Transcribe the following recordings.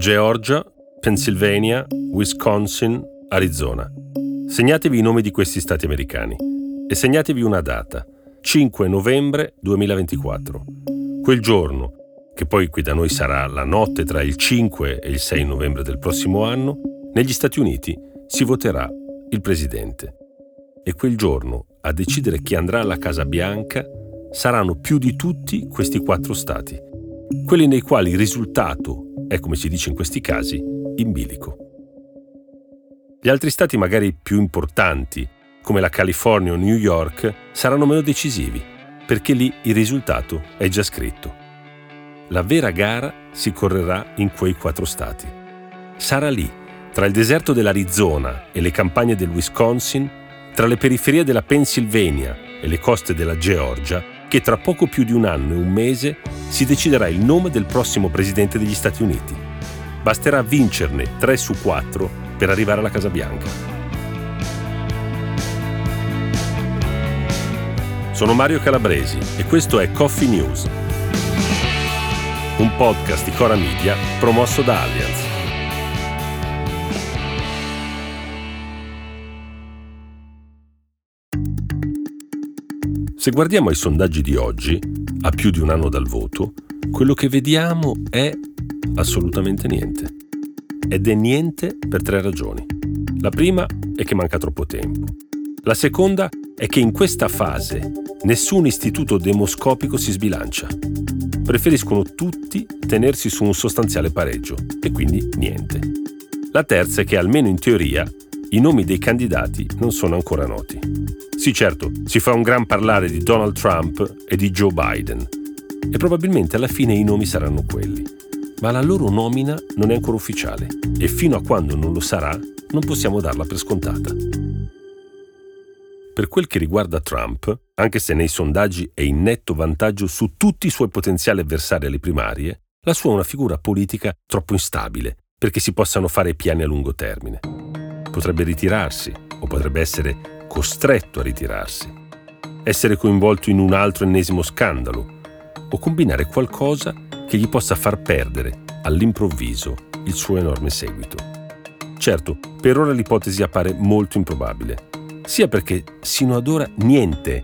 Georgia, Pennsylvania, Wisconsin, Arizona. Segnatevi i nomi di questi stati americani e segnatevi una data, 5 novembre 2024. Quel giorno, che poi qui da noi sarà la notte tra il 5 e il 6 novembre del prossimo anno, negli Stati Uniti si voterà il presidente. E quel giorno, a decidere chi andrà alla Casa Bianca, saranno più di tutti questi quattro stati, quelli nei quali il risultato è, come si dice in questi casi, in bilico. Gli altri stati magari più importanti, come la California o New York, saranno meno decisivi, perché lì il risultato è già scritto. La vera gara si correrà in quei quattro stati. Sarà lì tra il deserto dell'Arizona e le campagne del Wisconsin, tra le periferie della Pennsylvania e le coste della Georgia, che tra poco più di un anno e un mese si deciderà il nome del prossimo presidente degli Stati Uniti. Basterà vincerne 3 su 4 per arrivare alla Casa Bianca. Sono Mario Calabresi e questo è Coffee News, un podcast di Cora Media promosso da Allianz. Se guardiamo ai sondaggi di oggi, a più di un anno dal voto, quello che vediamo è assolutamente niente. Ed è niente per tre ragioni. La prima è che manca troppo tempo. La seconda è che in questa fase nessun istituto demoscopico si sbilancia. Preferiscono tutti tenersi su un sostanziale pareggio e quindi niente. La terza è che almeno in teoria i nomi dei candidati non sono ancora noti. Sì, certo, si fa un gran parlare di Donald Trump e di Joe Biden e probabilmente alla fine i nomi saranno quelli. Ma la loro nomina non è ancora ufficiale e fino a quando non lo sarà non possiamo darla per scontata. Per quel che riguarda Trump, anche se nei sondaggi è in netto vantaggio su tutti i suoi potenziali avversari alle primarie, la sua è una figura politica troppo instabile perché si possano fare piani a lungo termine potrebbe ritirarsi o potrebbe essere costretto a ritirarsi, essere coinvolto in un altro ennesimo scandalo o combinare qualcosa che gli possa far perdere all'improvviso il suo enorme seguito. Certo, per ora l'ipotesi appare molto improbabile, sia perché sino ad ora niente,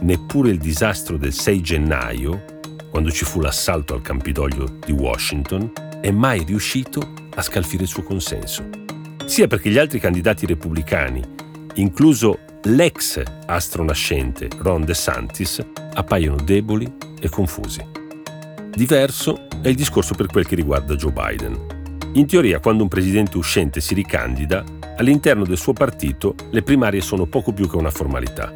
neppure il disastro del 6 gennaio, quando ci fu l'assalto al Campidoglio di Washington, è mai riuscito a scalfire il suo consenso sia perché gli altri candidati repubblicani, incluso l'ex astro nascente Ron DeSantis, appaiono deboli e confusi. Diverso è il discorso per quel che riguarda Joe Biden. In teoria, quando un presidente uscente si ricandida, all'interno del suo partito le primarie sono poco più che una formalità.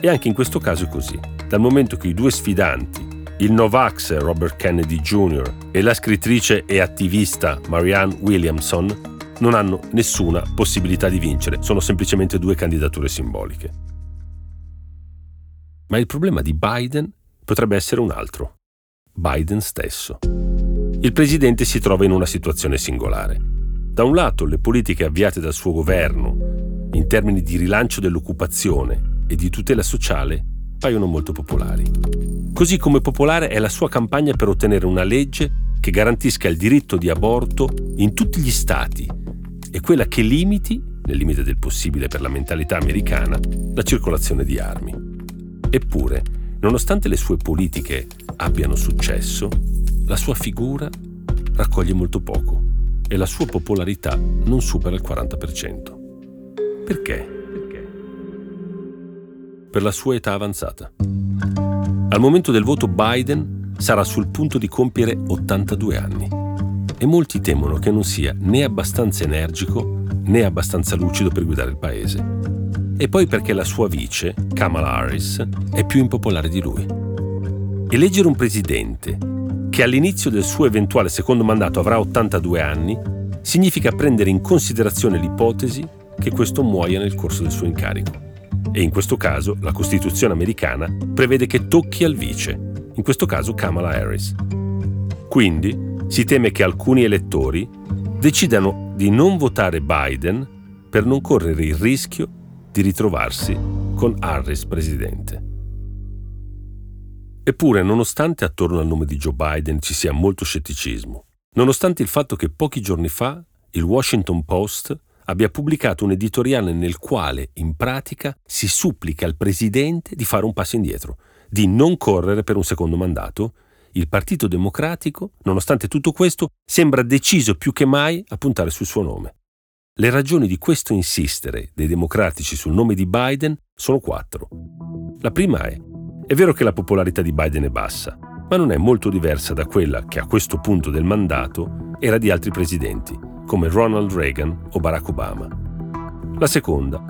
E anche in questo caso è così, dal momento che i due sfidanti, il Novax Robert Kennedy Jr. e la scrittrice e attivista Marianne Williamson, non hanno nessuna possibilità di vincere, sono semplicemente due candidature simboliche. Ma il problema di Biden potrebbe essere un altro. Biden stesso. Il presidente si trova in una situazione singolare. Da un lato le politiche avviate dal suo governo in termini di rilancio dell'occupazione e di tutela sociale paiono molto popolari. Così come popolare è la sua campagna per ottenere una legge che garantisca il diritto di aborto in tutti gli stati è quella che limiti, nel limite del possibile per la mentalità americana, la circolazione di armi. Eppure, nonostante le sue politiche abbiano successo, la sua figura raccoglie molto poco e la sua popolarità non supera il 40%. Perché? Perché? Per la sua età avanzata. Al momento del voto Biden sarà sul punto di compiere 82 anni e molti temono che non sia né abbastanza energico né abbastanza lucido per guidare il paese. E poi perché la sua vice, Kamala Harris, è più impopolare di lui. Eleggere un presidente che all'inizio del suo eventuale secondo mandato avrà 82 anni significa prendere in considerazione l'ipotesi che questo muoia nel corso del suo incarico. E in questo caso la Costituzione americana prevede che tocchi al vice, in questo caso Kamala Harris. Quindi si teme che alcuni elettori decidano di non votare Biden per non correre il rischio di ritrovarsi con Harris presidente. Eppure, nonostante attorno al nome di Joe Biden ci sia molto scetticismo nonostante il fatto che pochi giorni fa il Washington Post abbia pubblicato un editoriale nel quale, in pratica, si supplica al presidente di fare un passo indietro, di non correre per un secondo mandato, il Partito Democratico, nonostante tutto questo, sembra deciso più che mai a puntare sul suo nome. Le ragioni di questo insistere dei democratici sul nome di Biden sono quattro. La prima è, è vero che la popolarità di Biden è bassa, ma non è molto diversa da quella che a questo punto del mandato era di altri presidenti, come Ronald Reagan o Barack Obama. La seconda,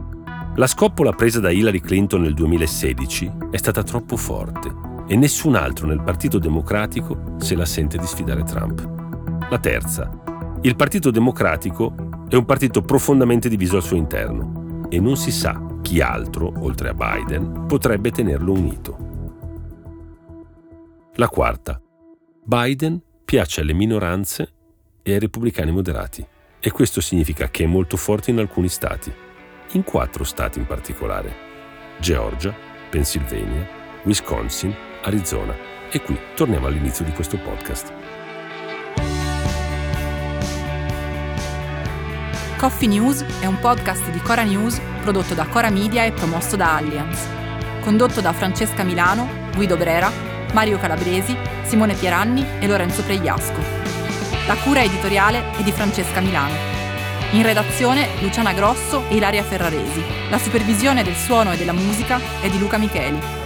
la scoppola presa da Hillary Clinton nel 2016 è stata troppo forte e nessun altro nel Partito Democratico se la sente di sfidare Trump. La terza, il Partito Democratico è un partito profondamente diviso al suo interno e non si sa chi altro, oltre a Biden, potrebbe tenerlo unito. La quarta. Biden piace alle minoranze e ai repubblicani moderati e questo significa che è molto forte in alcuni stati, in quattro stati in particolare. Georgia, Pennsylvania, Wisconsin, Arizona. E qui torniamo all'inizio di questo podcast. Coffee News è un podcast di Cora News prodotto da Cora Media e promosso da Allianz. Condotto da Francesca Milano, Guido Brera, Mario Calabresi, Simone Pieranni e Lorenzo Pregliasco. La cura editoriale è di Francesca Milano. In redazione Luciana Grosso e Ilaria Ferraresi. La supervisione del suono e della musica è di Luca Micheli.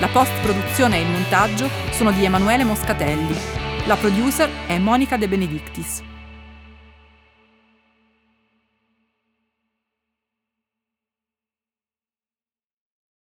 La post-produzione e il montaggio sono di Emanuele Moscatelli. La producer è Monica De Benedictis.